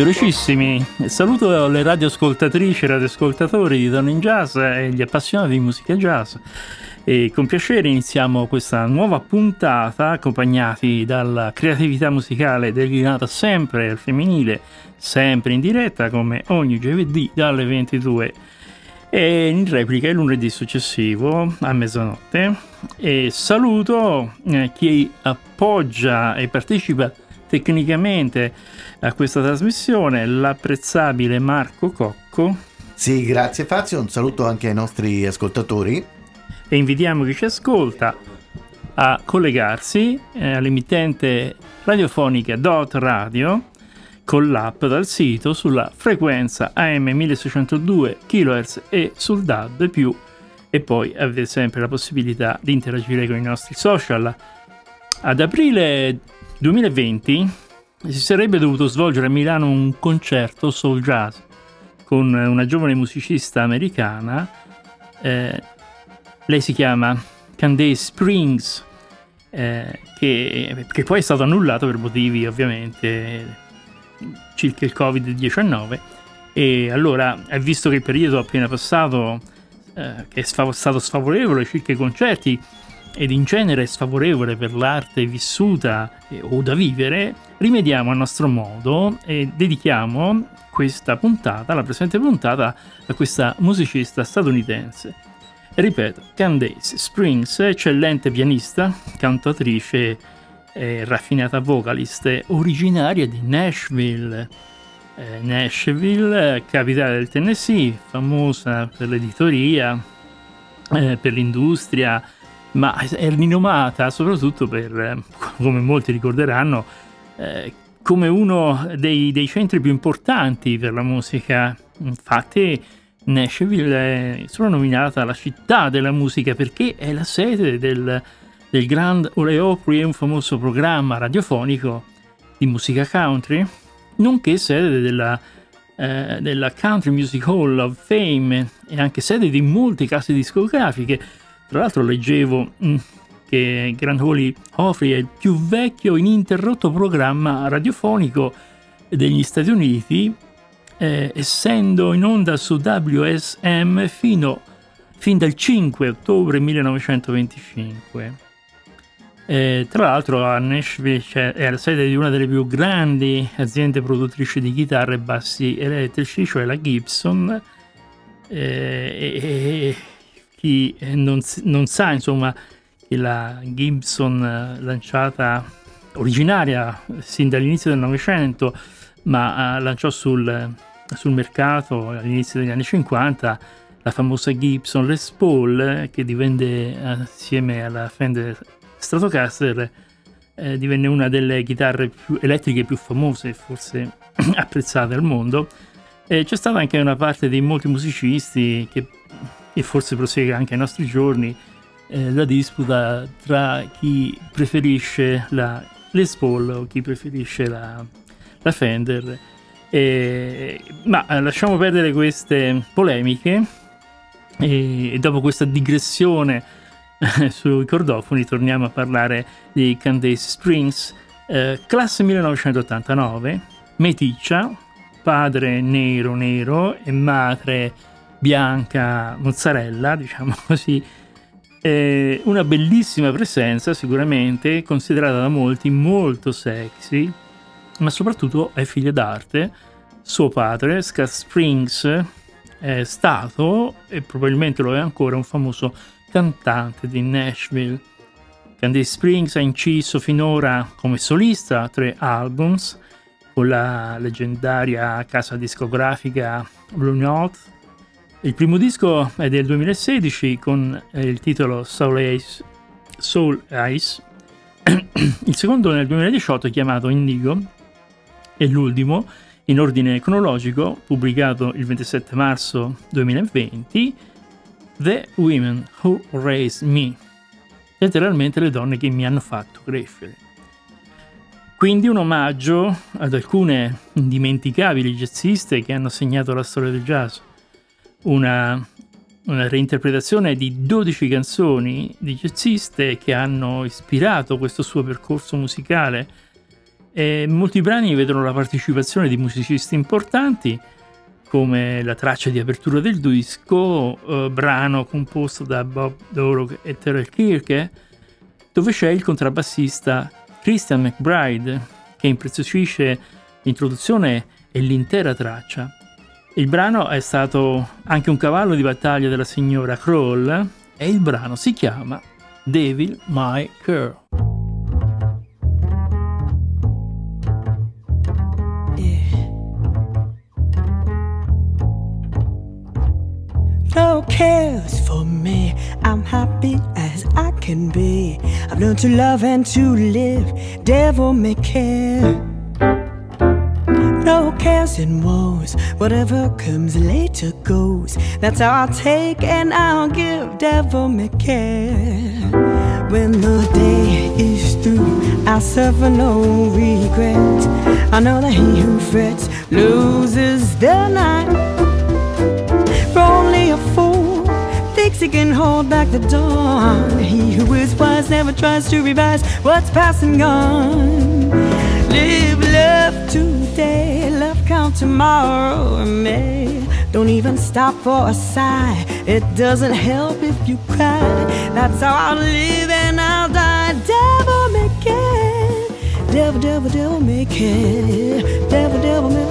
Velocissimi, saluto le radioascoltatrici radioascoltatori di Don in Jazz e gli appassionati di musica jazz. E con piacere iniziamo questa nuova puntata accompagnati dalla creatività musicale declinata sempre al femminile, sempre in diretta come ogni giovedì dalle 22 e in replica il lunedì successivo a mezzanotte. E saluto eh, chi appoggia e partecipa tecnicamente a questa trasmissione, l'apprezzabile Marco Cocco. Sì, grazie Fazio, un saluto anche ai nostri ascoltatori. E invitiamo chi ci ascolta a collegarsi eh, all'emittente radiofonica Dot Radio con l'app dal sito sulla frequenza AM 1602 kHz e sul DAB+, e poi avete sempre la possibilità di interagire con i nostri social. Ad aprile 2020 si sarebbe dovuto svolgere a Milano un concerto soul jazz con una giovane musicista americana. Eh, lei si chiama Candace Springs, eh, che, che, poi è stato annullato per motivi ovviamente circa il Covid-19. E allora, visto che il periodo appena passato eh, che è stato sfavorevole circa i concerti, ed in genere sfavorevole per l'arte vissuta eh, o da vivere, rimediamo a nostro modo e dedichiamo questa puntata, la presente puntata, a questa musicista statunitense. Ripeto, Candace Springs, eccellente pianista, cantatrice e raffinata vocalist, originaria di Nashville. Eh, Nashville, capitale del Tennessee, famosa per l'editoria, eh, per l'industria, ma è rinomata soprattutto per, come molti ricorderanno, eh, come uno dei, dei, centri più importanti per la musica. Infatti Nashville è soprannominata la città della musica perché è la sede del, del Grand Ole Opry, un famoso programma radiofonico di musica country, nonché sede della, eh, della Country Music Hall of Fame e anche sede di molte case discografiche tra l'altro leggevo mm, che Grand Holy Offrey è il più vecchio ininterrotto programma radiofonico degli Stati Uniti, eh, essendo in onda su WSM fino, fin dal 5 ottobre 1925. Eh, tra l'altro a Nashville è la sede di una delle più grandi aziende produttrici di chitarre e bassi elettrici, cioè la Gibson, eh, chi eh, non, non sa insomma che la Gibson eh, lanciata originaria sin dall'inizio del Novecento ma lanciò sul, sul, mercato all'inizio degli anni 50 la famosa Gibson Les Paul che divenne assieme alla Fender Stratocaster eh, divenne una delle chitarre più elettriche più famose forse apprezzate al mondo. E c'è stata anche una parte di molti musicisti che e forse prosegue anche ai nostri giorni eh, la disputa tra chi preferisce la Les Paul o chi preferisce la, la Fender. Eh, ma lasciamo perdere queste polemiche e, e dopo questa digressione eh, sui cordofoni torniamo a parlare di Candace Springs, eh, classe 1989, meticcia, padre nero nero e madre bianca mozzarella, diciamo così, eh, una bellissima presenza sicuramente, considerata da molti molto sexy, ma soprattutto è figlia d'arte. Suo padre, Scott Springs, è stato e probabilmente lo è ancora un famoso cantante di Nashville. Candice Springs ha inciso finora come solista tre albums con la leggendaria casa discografica Blue Note il primo disco è del 2016 con eh, il titolo Soul Ice, Soul Ice. il secondo nel 2018 chiamato Indigo e l'ultimo in ordine cronologico pubblicato il 27 marzo 2020 The Women Who Raised Me letteralmente le donne che mi hanno fatto crescere quindi un omaggio ad alcune indimenticabili jazziste che hanno segnato la storia del jazz una, una reinterpretazione di 12 canzoni di jazziste che hanno ispirato questo suo percorso musicale E molti brani vedono la partecipazione di musicisti importanti, come la traccia di apertura del disco, eh, brano composto da Bob Dorog e Terrell Kirke, dove c'è il contrabbassista Christian McBride, che impreziosisce l'introduzione e l'intera traccia. Il brano è stato anche un cavallo di battaglia della signora Kroll e il brano si chiama Devil My Girl. No cares for me. I'm happy as I can be. I've learned to love and to live. Devil may care. No cares and woes. Whatever comes later goes. That's how I'll take and I'll give. Devil may care. When the day is through, I'll suffer no regret. I know that he who frets loses the night For only a fool thinks he can hold back the dawn. He who is wise never tries to revise what's past and gone. Live love today, love count tomorrow or may. Don't even stop for a sigh. It doesn't help if you cry. That's how I'll live and I'll die. Devil may care. Devil, devil, devil may care. Devil, devil, devil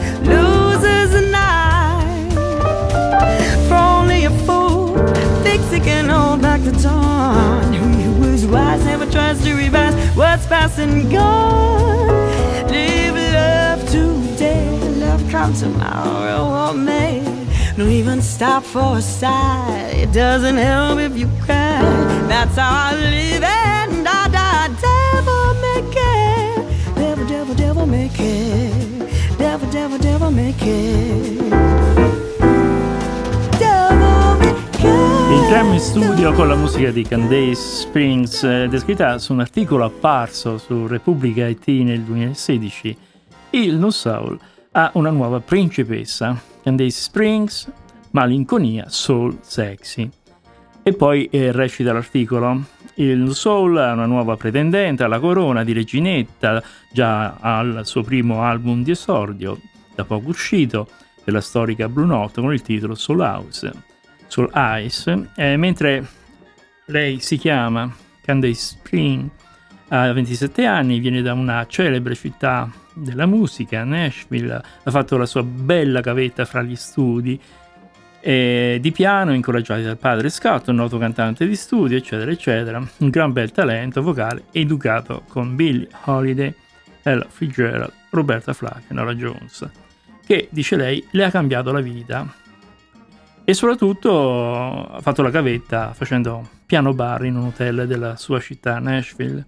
thinks he can hold back the dawn. Who is wise never tries to revise what's past and gone. Live love today, love come tomorrow oh or may. Don't even stop for a sigh. It doesn't help if you cry. That's how I live and I die. Devil may care. Devil, devil, devil may care. Devil, devil, devil may care. Entriamo in studio con la musica di Candace Springs, eh, descritta su un articolo apparso su Repubblica IT nel 2016. Il No Soul ha una nuova principessa Candace Springs, Malinconia, Soul Sexy. E poi eh, recita l'articolo. Il Soul ha una nuova pretendente alla corona di reginetta, già al suo primo album di esordio, da poco uscito, della storica Blue Note con il titolo Soul House, Soul Ice, eh, mentre lei si chiama Candace Spring, ha 27 anni, viene da una celebre città della musica, Nashville, ha fatto la sua bella gavetta fra gli studi eh, di piano, incoraggiati dal padre Scott, un noto cantante di studio, eccetera, eccetera, un gran bel talento vocale, educato con Billie Holiday, Ella Fitzgerald, Roberta Flack e Nora Jones, che, dice lei, le ha cambiato la vita. E soprattutto ha fatto la gavetta facendo piano bar in un hotel della sua città, Nashville.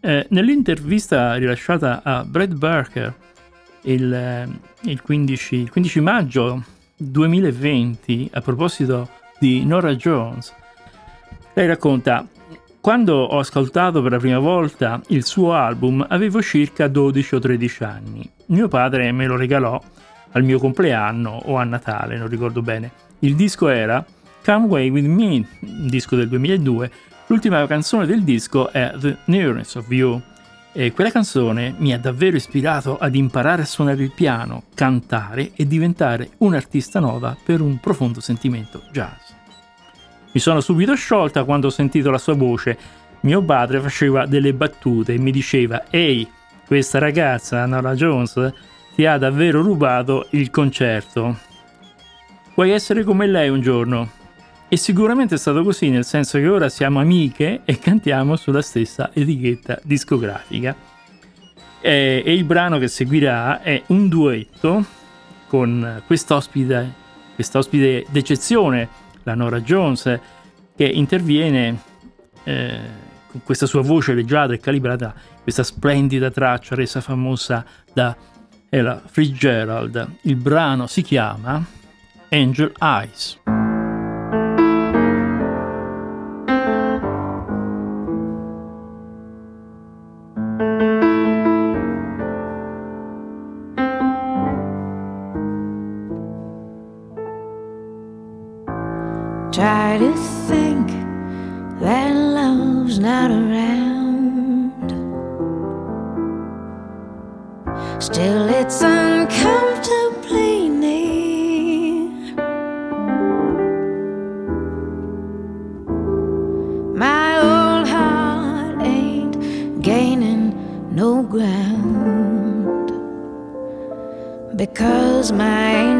Eh, nell'intervista rilasciata a Brad Barker il, eh, il, 15, il 15 maggio 2020, a proposito di Nora Jones, lei racconta quando ho ascoltato per la prima volta il suo album avevo circa 12 o 13 anni. Mio padre me lo regalò al mio compleanno o a Natale, non ricordo bene. Il disco era Come Way With Me, un disco del 2002, L'ultima canzone del disco è The Nearness of You e quella canzone mi ha davvero ispirato ad imparare a suonare il piano, cantare e diventare un artista nova per un profondo sentimento jazz. Mi sono subito sciolta quando ho sentito la sua voce, mio padre faceva delle battute e mi diceva ehi, questa ragazza, Nora Jones, ti ha davvero rubato il concerto. Vuoi essere come lei un giorno? E sicuramente è stato così, nel senso che ora siamo amiche e cantiamo sulla stessa etichetta discografica. E, e il brano che seguirà è un duetto con quest'ospite, quest'ospite d'eccezione, la Nora Jones, che interviene eh, con questa sua voce leggiadra e calibrata, questa splendida traccia resa famosa da Ella Fitzgerald. Il brano si chiama Angel Eyes. Try to think that love's not around. Because my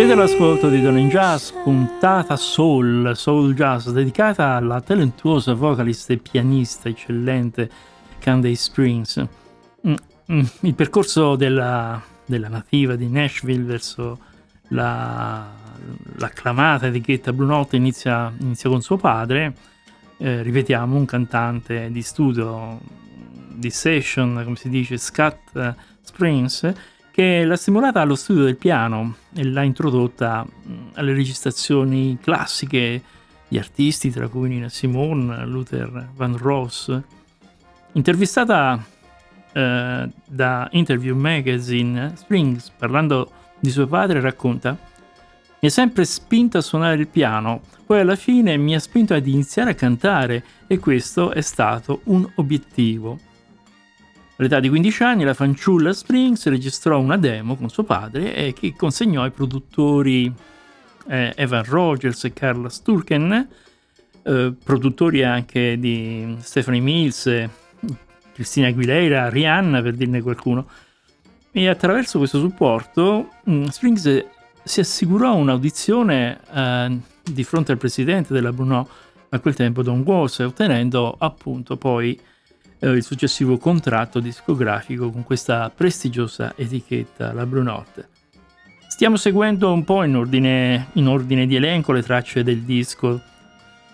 all'ascolto di Don Jazz, puntata Soul, Soul Jazz, dedicata alla talentuosa vocalist e pianista eccellente Candace Springs. Mm, mm, il percorso della, della nativa di Nashville verso la, l'acclamata etichetta Blue Note inizia, inizia con suo padre, eh, ripetiamo, un cantante di studio, di session, come si dice, Scott Springs, che l'ha stimolata allo studio del piano e l'ha introdotta alle registrazioni classiche di artisti, tra cui Nina Simone, Luther Van Ross. Intervistata eh, da Interview Magazine, Springs, parlando di suo padre, racconta mi ha sempre spinto a suonare il piano, poi alla fine mi ha spinto ad iniziare a cantare e questo è stato un obiettivo. All'età di 15 anni la fanciulla Springs registrò una demo con suo padre e che consegnò ai produttori eh, Evan Rogers e Carla Sturken, eh, produttori anche di Stephanie Mills, Cristina Aguilera, Rihanna per dirne qualcuno. E attraverso questo supporto mm, Springs si assicurò un'audizione eh, di fronte al presidente della Bruno a quel tempo Don Walsh, ottenendo appunto poi il successivo contratto discografico con questa prestigiosa etichetta, la Blue Note. Stiamo seguendo un po' in ordine, in ordine di elenco le tracce del disco uh,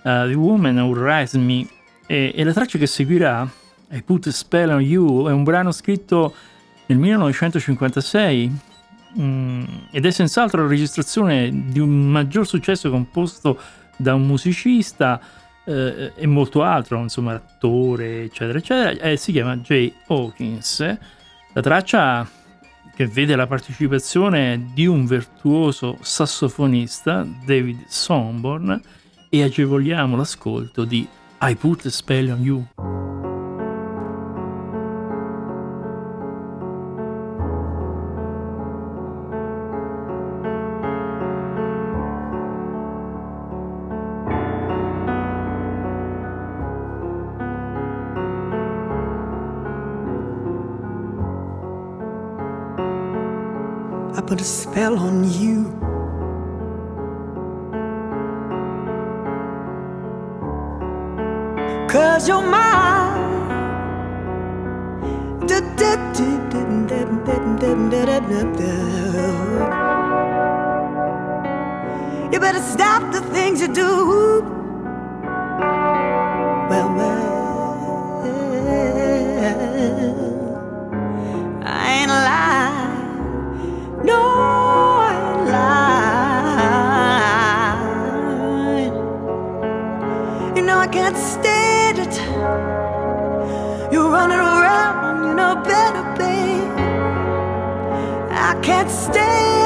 The Woman Who Rise Me e, e la traccia che seguirà, I Put a Spell on You, è un brano scritto nel 1956 mm, ed è senz'altro la registrazione di un maggior successo composto da un musicista eh, e molto altro, insomma, attore, eccetera, eccetera, e si chiama Jay Hawkins. La traccia che vede la partecipazione di un virtuoso sassofonista, David Sonborn, e agevoliamo l'ascolto di I Put a Spell on You. Put a spell on you. Cause you're mine. You better stop the things you do. I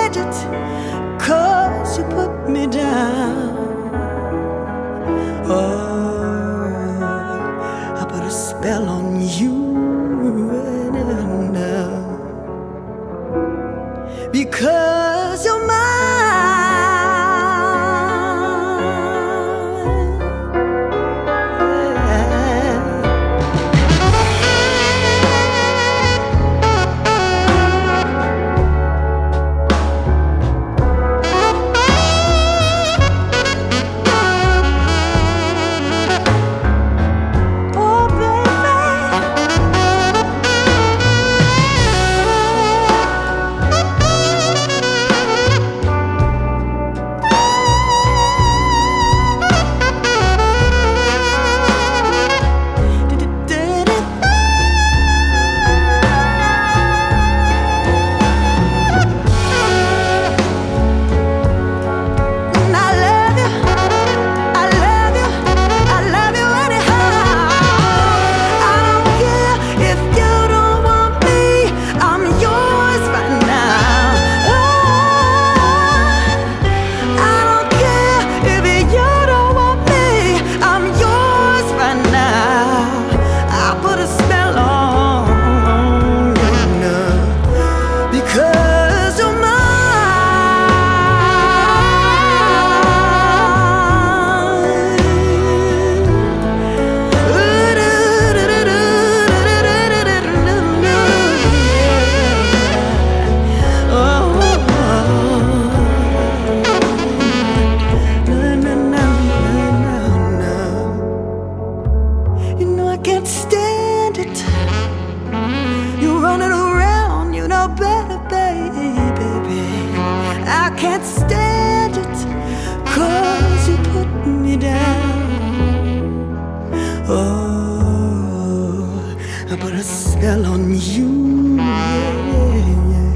I put a spell on you. Yeah, yeah.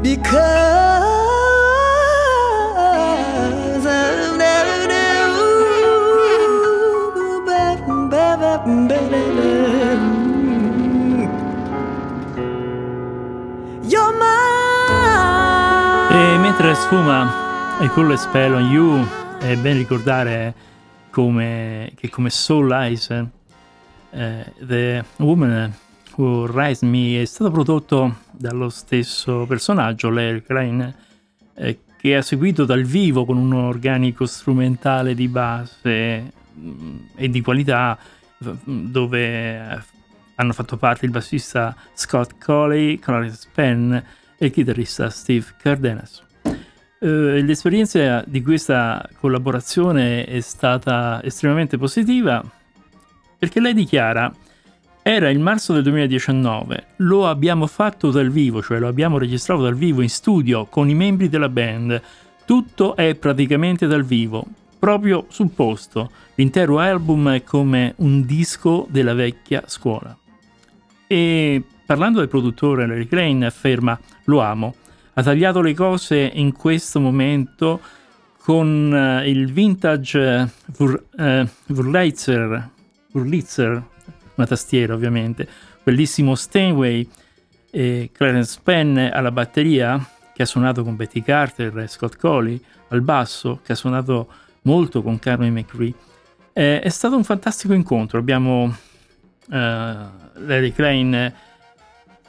Because. E mentre sfuma e quello Spell on You, è ben ricordare come, che come Soul Eyes eh, The Woman Who Raised Me è stato prodotto dallo stesso personaggio, Larry Crane, eh, che ha seguito dal vivo con un organico strumentale di base mh, e di qualità dove hanno fatto parte il bassista Scott Coley, Clarence Penn e il chitarrista Steve Cardenas. Eh, l'esperienza di questa collaborazione è stata estremamente positiva perché lei dichiara era il marzo del 2019, lo abbiamo fatto dal vivo, cioè lo abbiamo registrato dal vivo in studio con i membri della band, tutto è praticamente dal vivo, proprio sul posto, l'intero album è come un disco della vecchia scuola. E parlando del produttore Larry Crane afferma lo amo, ha tagliato le cose in questo momento con uh, il vintage Wur, uh, Wurlitzer, una tastiera ovviamente, bellissimo Steinway e Clarence Penn alla batteria che ha suonato con Betty Carter e Scott Coley, al basso che ha suonato molto con Carmen McRae. Eh, è stato un fantastico incontro, abbiamo uh, Larry Crane,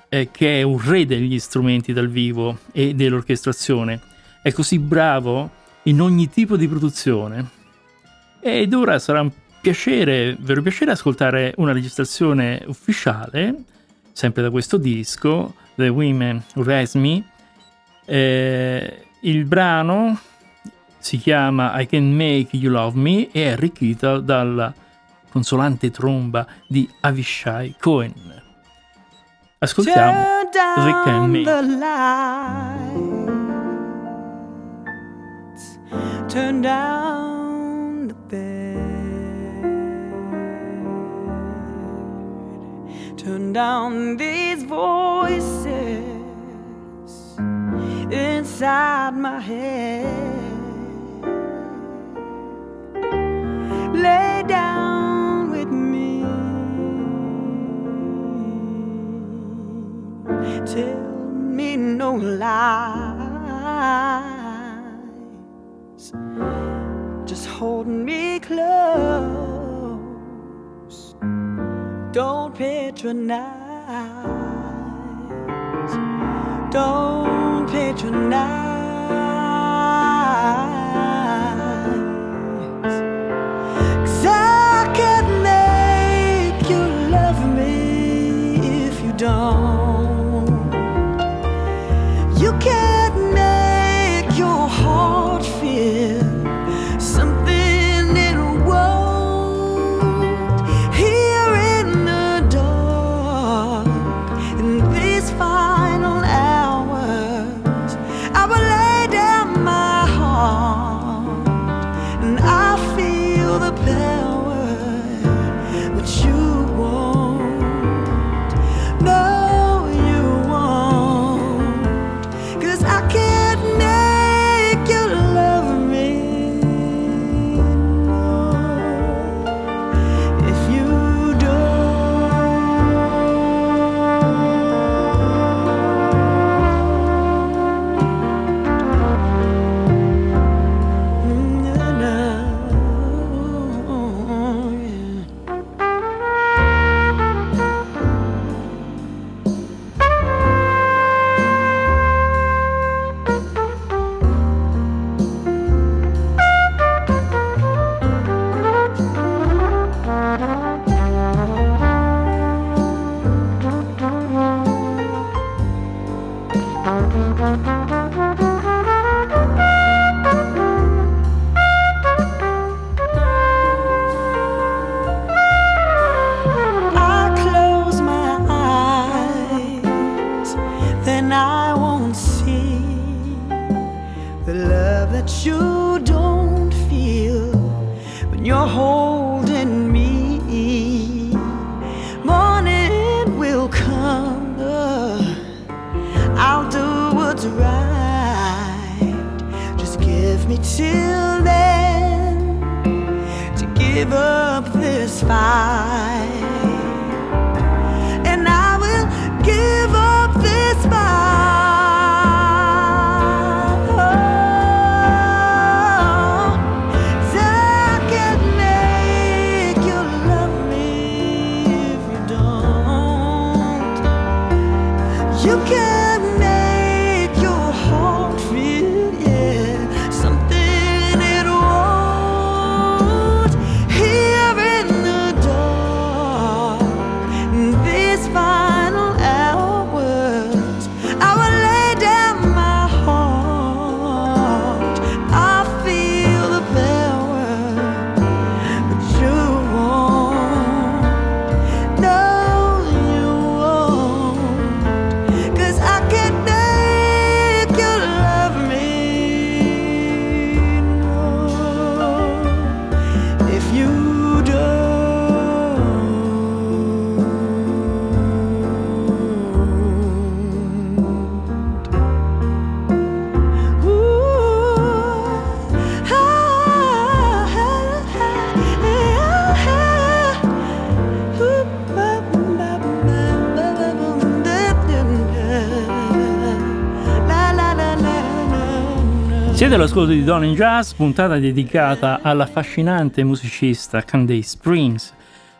eh, che è un re degli strumenti dal vivo e dell'orchestrazione, è così bravo in ogni tipo di produzione. Ed ora sarà un piacere, vero piacere, ascoltare una registrazione ufficiale, sempre da questo disco, The Women Who Raise Me. Eh, il brano si chiama I Can Make You Love Me e è arricchita dalla consolante tromba di Avishai Cohen. Ascoltiamo Rick and Me. Turn down the bed. Turn down these voices inside my head. Lay Tell me no lies. Just hold me close. Don't patronize. Don't patronize. All'ascolto di Don Jazz, puntata dedicata all'affascinante musicista Candace Springs.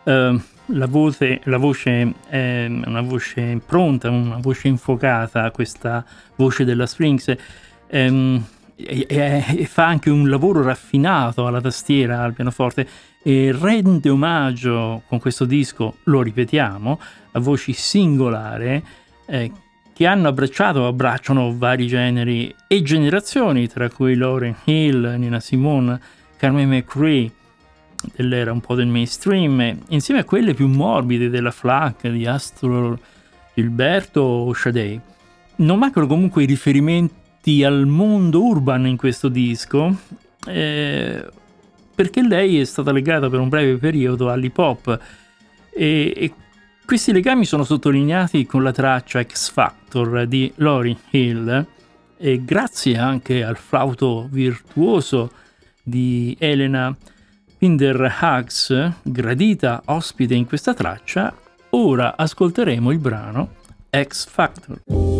Eh, la, voce, la voce è una voce pronta, una voce infuocata, questa voce della Springs. Ehm, e, e, e, fa anche un lavoro raffinato alla tastiera, al pianoforte e rende omaggio con questo disco, lo ripetiamo, a voci singolari eh, che hanno abbracciato o abbracciano vari generi e generazioni, tra cui Lauren Hill, Nina Simone, Carmen McRae, dell'era un po' del mainstream, insieme a quelle più morbide della FLAC, di Astro Gilberto o Sade. Non mancano comunque i riferimenti al mondo urban in questo disco, eh, perché lei è stata legata per un breve periodo all'hip hop e, e questi legami sono sottolineati con la traccia X Factor di Lauryn Hill e grazie anche al flauto virtuoso di Elena Pinderhags, gradita ospite in questa traccia, ora ascolteremo il brano X Factor.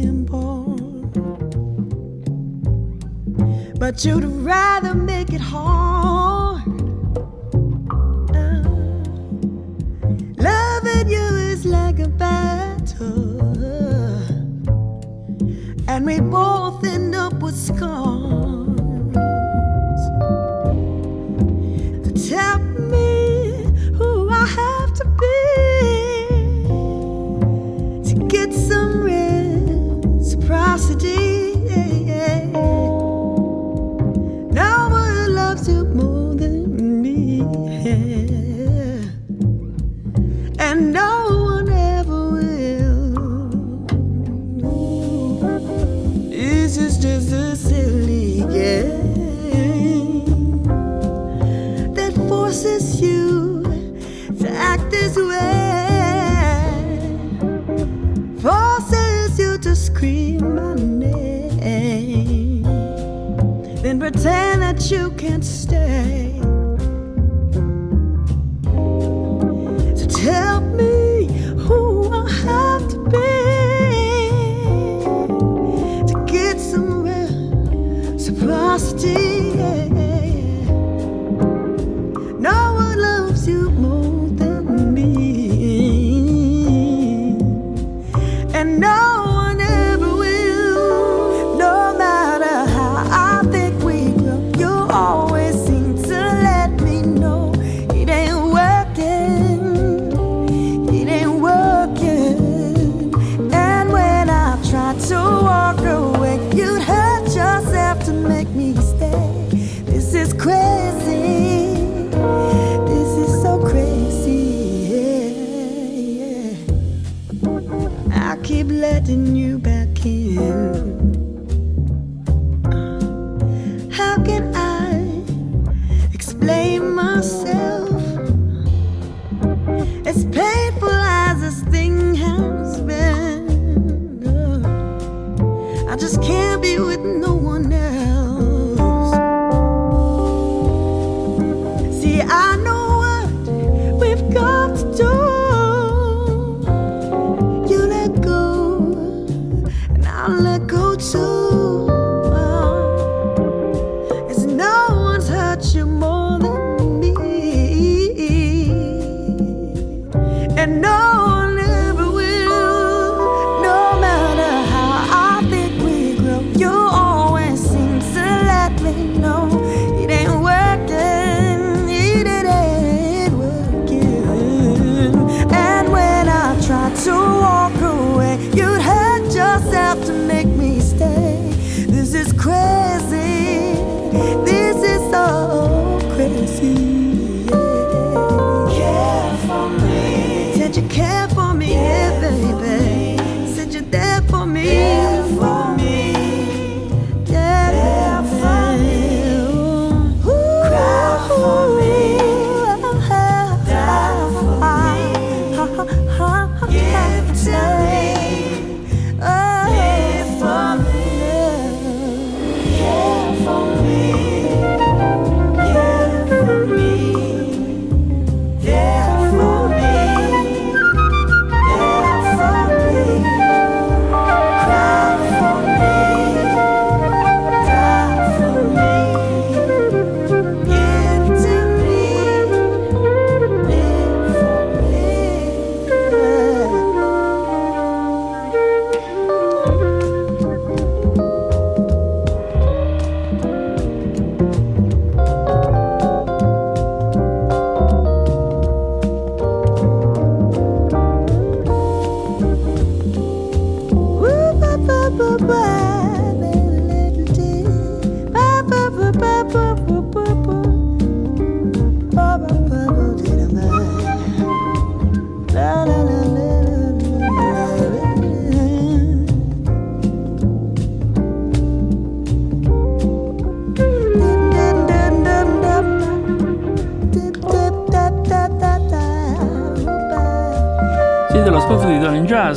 Simple. But you'd rather make it hard. Uh, loving you is like a battle, and we both end up with scars.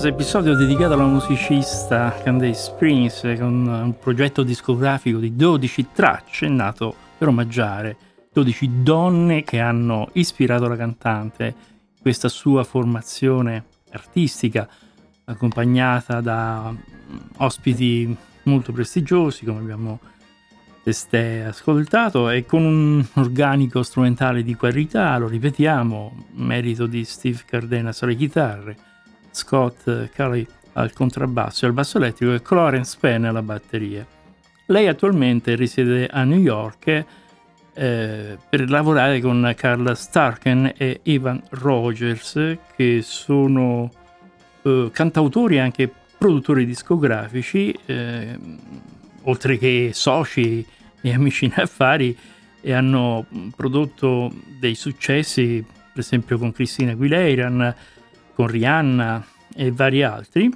Jazz, episodio dedicato alla musicista Candace Prince con un progetto discografico di 12 tracce nato per omaggiare 12 donne che hanno ispirato la cantante. Questa sua formazione artistica accompagnata da ospiti molto prestigiosi come abbiamo testé ascoltato e con un organico strumentale di qualità, lo ripetiamo, merito di Steve Cardenas alle chitarre, Scott Kelly al contrabbasso e al basso elettrico e Clarence Penn alla batteria. Lei attualmente risiede a New York eh, per lavorare con Carla Starken e Ivan Rogers, che sono eh, cantautori e anche produttori discografici. Eh, oltre che soci e amici in affari, e hanno prodotto dei successi, per esempio con Cristina Aguilera, con Rihanna e vari altri.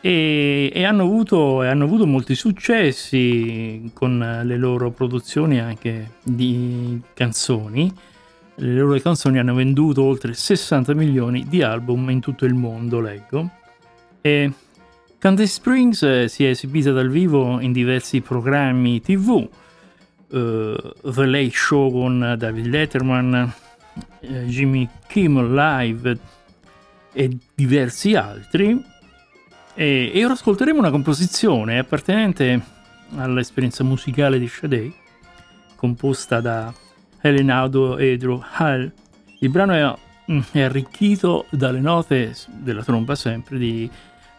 E, e hanno, avuto, hanno, avuto, molti successi con le loro produzioni anche di canzoni. Le loro canzoni hanno venduto oltre 60 milioni di album in tutto il mondo, leggo. E Candice Springs eh, si è esibita dal vivo in diversi programmi tv, uh, eh, The Late Show con David Letterman, uh, Jimmy Kimmel Live e diversi altri. E, e, ora ascolteremo una composizione appartenente all'esperienza musicale di Sade, composta da Helenaudo e Drew Hall. Il brano è, mm, è arricchito dalle note della tromba sempre di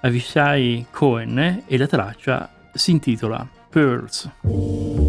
Avishai Cohen e la traccia si intitola Pearls.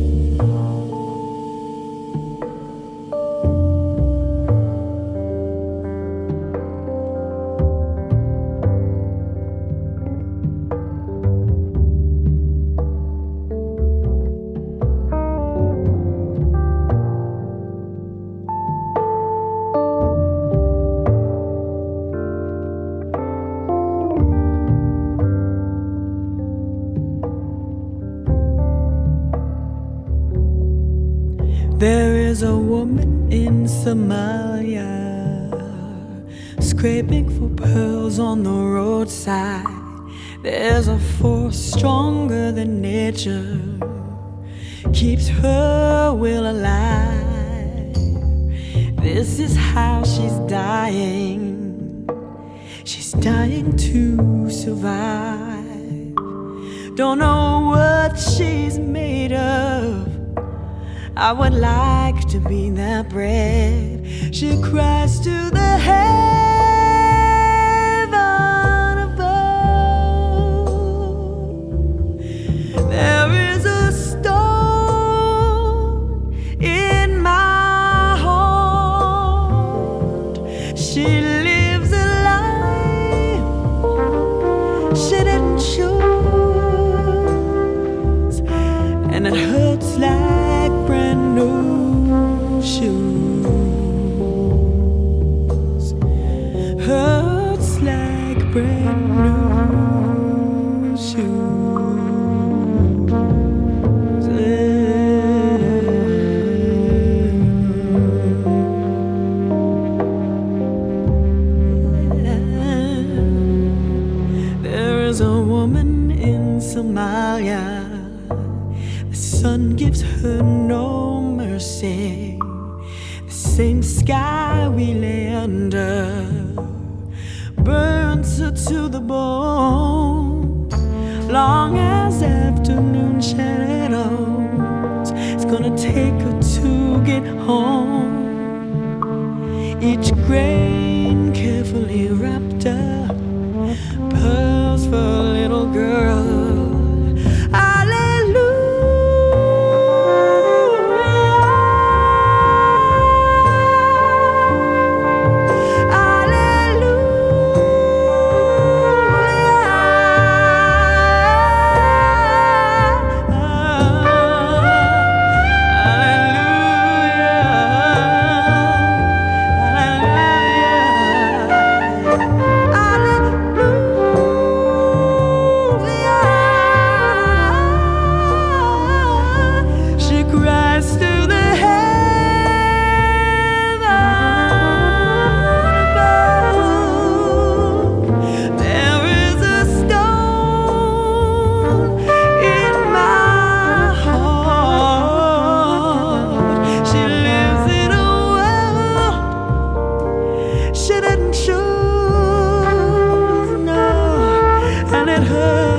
hurt.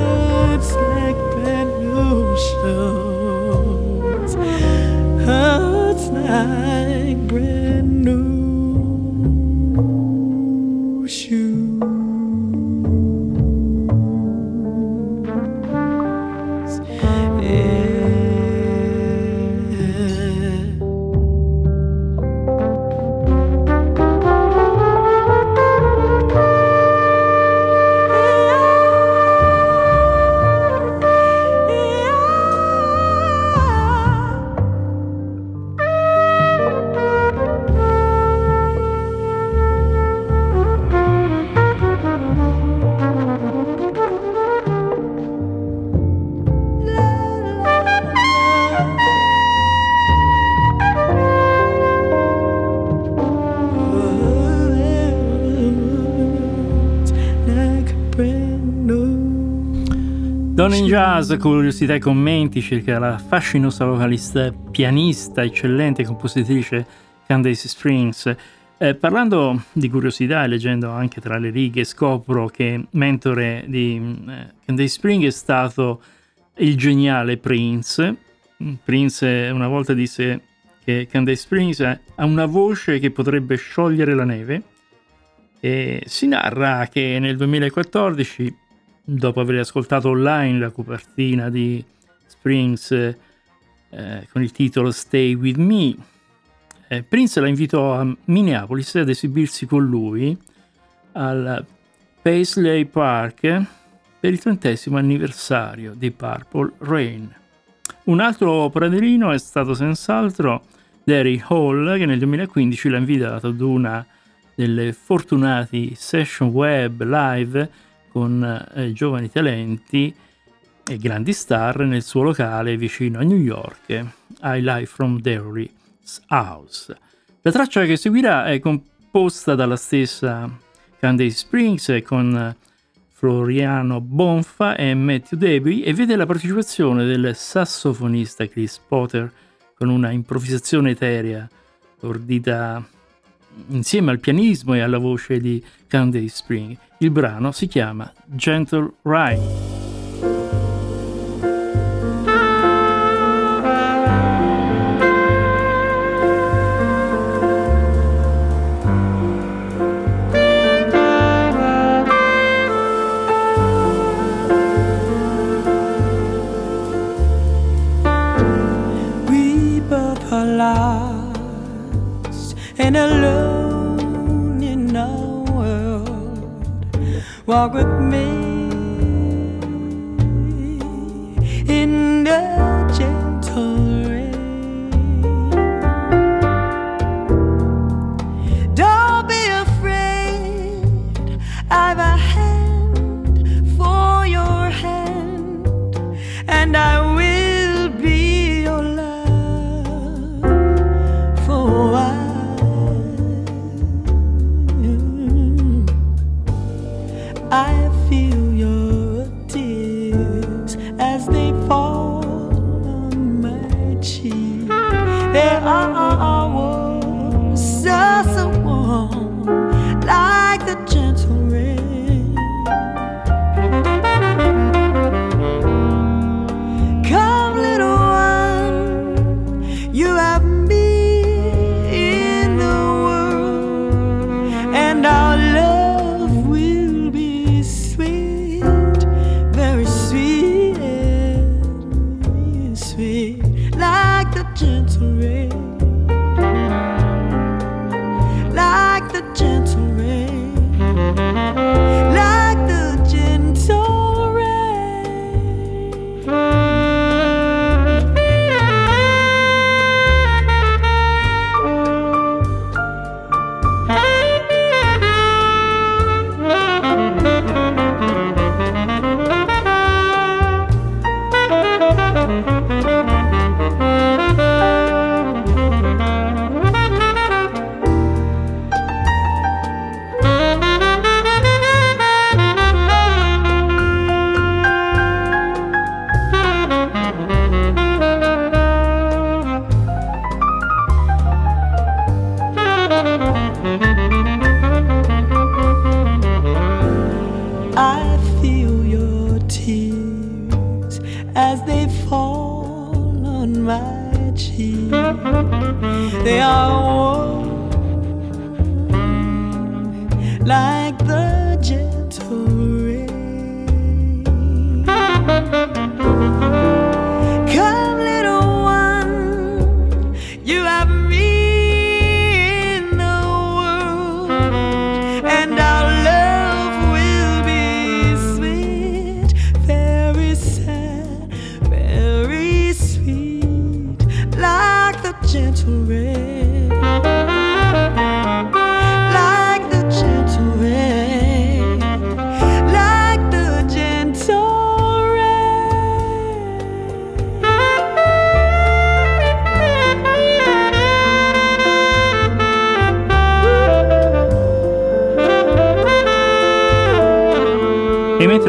Jazz, curiosità e commenti circa la fascinosa vocalista, pianista, eccellente compositrice Candace Springs. Eh, parlando di curiosità e leggendo anche tra le righe, scopro che mentore di eh, Candace Springs è stato il geniale Prince. Prince una volta disse che Candace Springs ha una voce che potrebbe sciogliere la neve e si narra che nel 2014 dopo aver ascoltato online la copertina di Springs eh, con il titolo Stay With Me, eh, Prince la invitò a Minneapolis ad esibirsi con lui al Paisley Park per il trentesimo anniversario di Purple Rain. Un altro praderino è stato senz'altro Derry Hall che nel 2015 l'ha invitato ad una delle fortunati session web live con eh, giovani talenti e grandi star nel suo locale vicino a New York, I Live from Derry's House. La traccia che seguirà è composta dalla stessa Candace Springs con Floriano Bonfa e Matthew Deby e vede la partecipazione del sassofonista Chris Potter con una improvvisazione eterea ordita insieme al pianismo e alla voce di Candace Spring. Il brano si chiama Gentle Ride. Walk with me my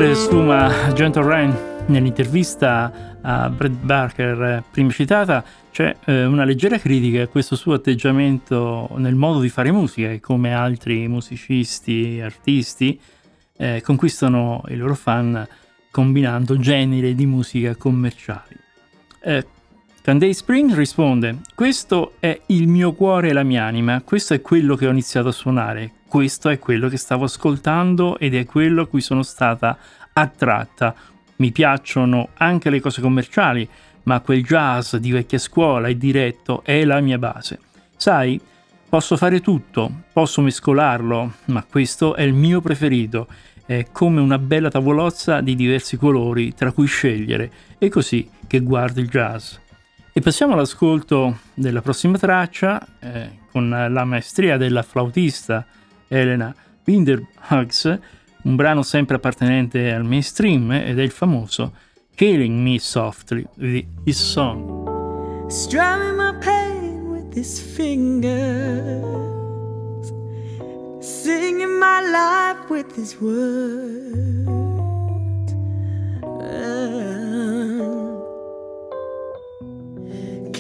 mentre sfuma Gentle Rain nell'intervista a Brad Barker eh, prima citata, c'è eh, una leggera critica a questo suo atteggiamento nel modo di fare musica e come altri musicisti, artisti eh, conquistano i loro fan combinando generi di musica commerciali. Eh, Candace Spring risponde: Questo è il mio cuore e la mia anima, questo è quello che ho iniziato a suonare, questo è quello che stavo ascoltando ed è quello a cui sono stata attratta. Mi piacciono anche le cose commerciali, ma quel jazz di vecchia scuola e diretto è la mia base. Sai, posso fare tutto, posso mescolarlo, ma questo è il mio preferito. È come una bella tavolozza di diversi colori tra cui scegliere, e così che guardo il jazz. E passiamo all'ascolto della prossima traccia eh, con la maestria della flautista Elena Winterhugs, un brano sempre appartenente al mainstream ed è il famoso Killing Me Softly di His Song. Strumming my pain with his fingers, singing my life with his words.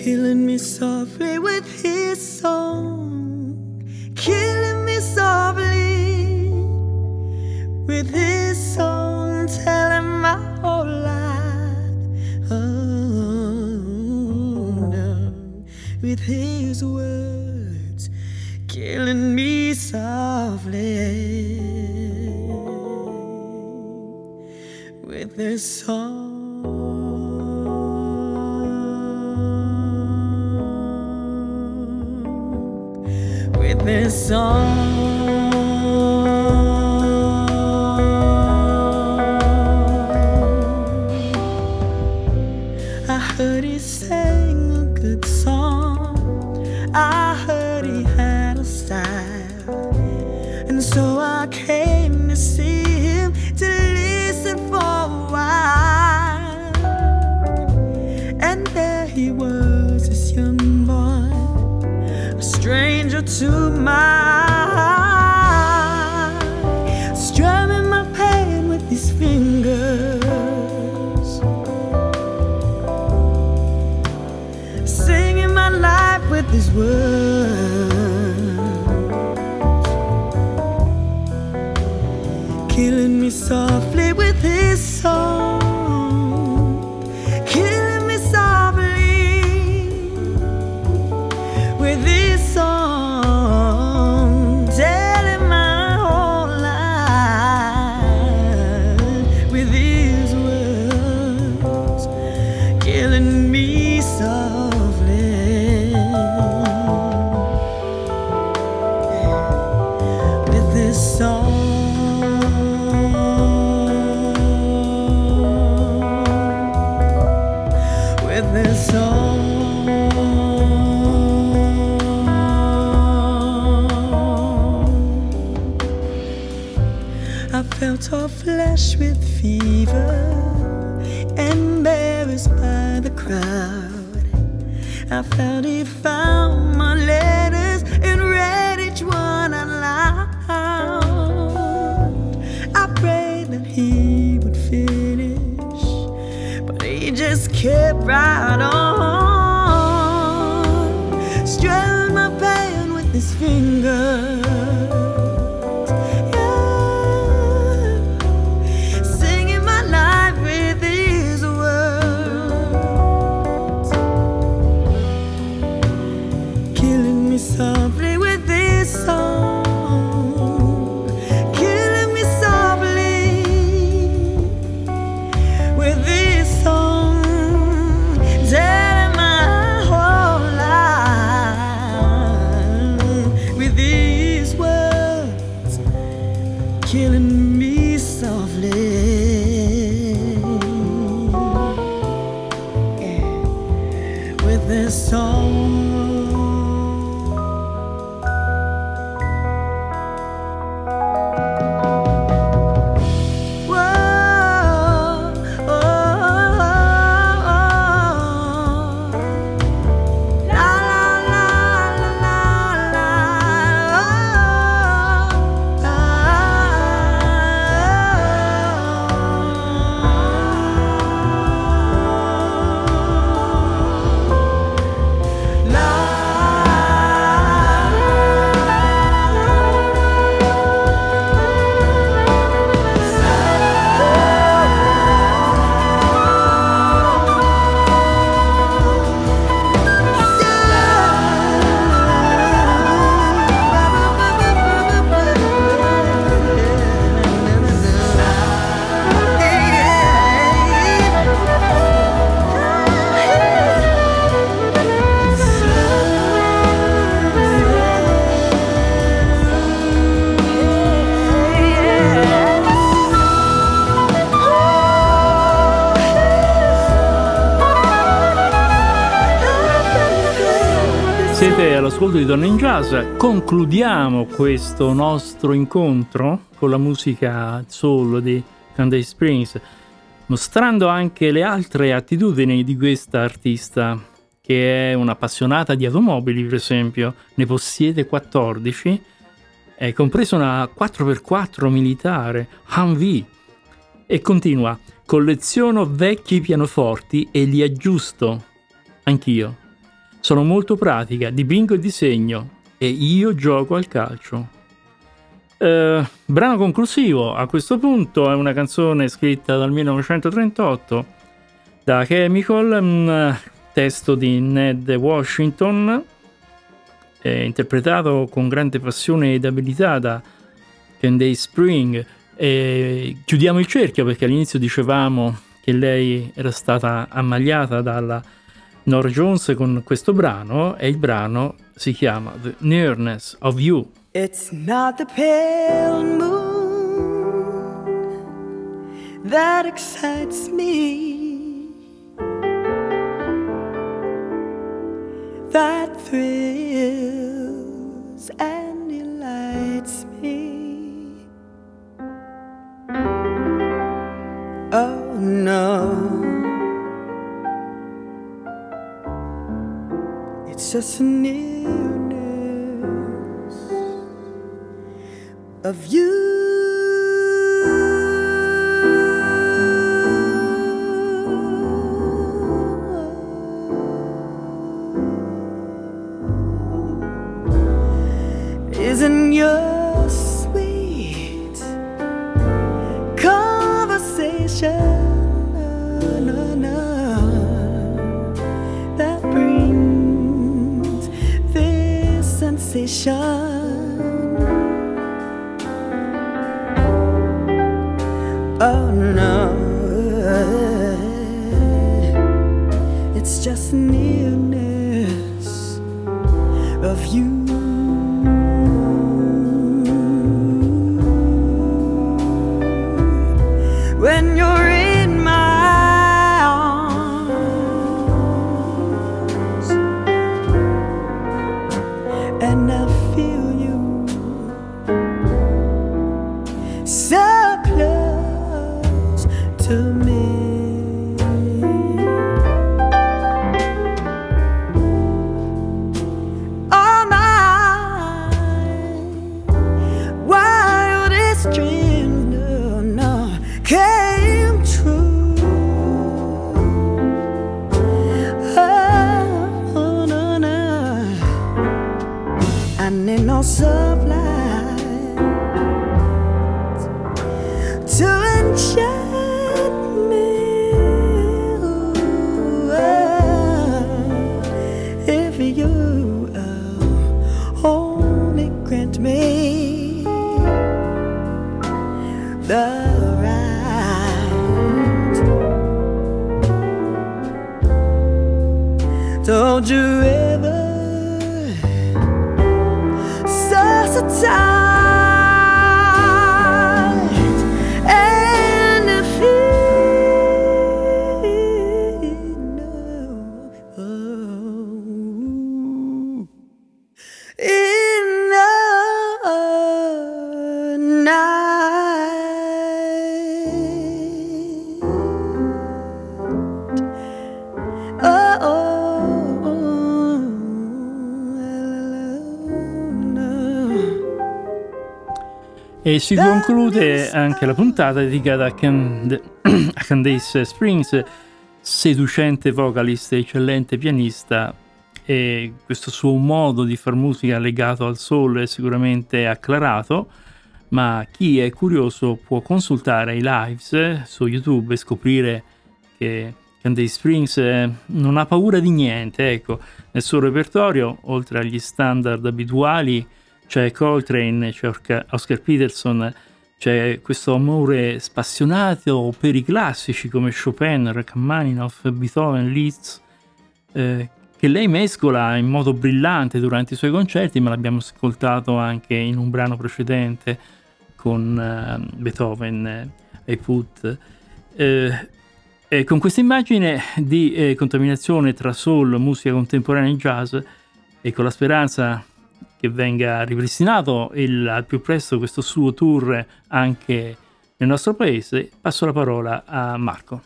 Killing me softly with his song, killing me softly with his song, telling my whole life. Oh, no. with his words, killing me softly with his song. Song. Di Donne in Jazz. Concludiamo questo nostro incontro con la musica soul di Candace Springs, mostrando anche le altre attitudini di questa artista, che è un'appassionata di automobili, per esempio, ne possiede 14, è compresa una 4x4 militare, Humvee, e continua, colleziono vecchi pianoforti e li aggiusto, anch'io. Sono molto pratica, dipingo e disegno e io gioco al calcio. Eh, brano conclusivo a questo punto è una canzone scritta dal 1938 da Chemical, un testo di Ned Washington, eh, interpretato con grande passione ed abilità da Candace Spring. E chiudiamo il cerchio perché all'inizio dicevamo che lei era stata ammagliata dalla Nora Jones con questo brano e il brano si chiama The Nearness of You. It's not the pale moon that excites me, that thrills and delights me. Oh no. It's just nearness of you. Isn't your Oh no, it's just nearness of you. To me. E si conclude anche la puntata dedicata a, Cand- a Candace Springs, seducente vocalist e eccellente pianista e questo suo modo di far musica legato al soul è sicuramente acclarato, ma chi è curioso può consultare i lives su YouTube e scoprire che Candace Springs eh, non ha paura di niente, ecco, nel suo repertorio, oltre agli standard abituali, c'è Coltrane, c'è Oscar Peterson, c'è questo amore spassionato per i classici come Chopin, Rachmaninoff, Beethoven, Liszt, eh, che lei mescola in modo brillante durante i suoi concerti, ma l'abbiamo ascoltato anche in un brano precedente con eh, Beethoven, eh, I Put. Eh, e con questa immagine di eh, contaminazione tra soul, musica contemporanea e jazz, e con la speranza che venga ripristinato il, al più presto questo suo tour anche nel nostro paese, passo la parola a Marco.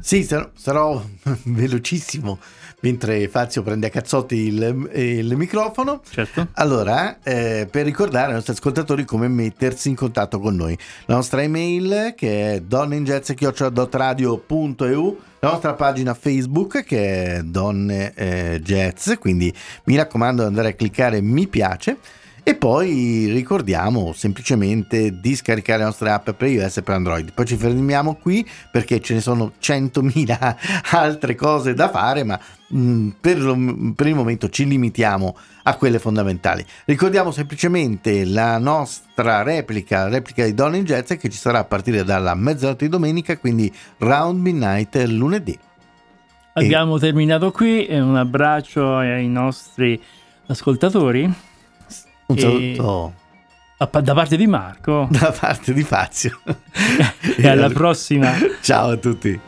Sì, sarò, sarò velocissimo mentre Fazio prende a cazzotti il, il microfono. Certo. Allora, eh, per ricordare ai nostri ascoltatori come mettersi in contatto con noi. La nostra email che è donneinjazz.radio.eu la nostra pagina Facebook che è Donne eh, Jazz, quindi mi raccomando di andare a cliccare mi piace e poi ricordiamo semplicemente di scaricare le nostre app per iOS e per Android. Poi ci fermiamo qui perché ce ne sono 100.000 altre cose da fare, ma mh, per, lo, per il momento ci limitiamo a quelle fondamentali. Ricordiamo semplicemente la nostra replica, la replica di Donne in Jazz che ci sarà a partire dalla mezzanotte di domenica, quindi round midnight lunedì. Abbiamo e... terminato qui, un abbraccio ai nostri ascoltatori un saluto. Da parte di Marco. Da parte di Fazio. e alla prossima. Ciao a tutti.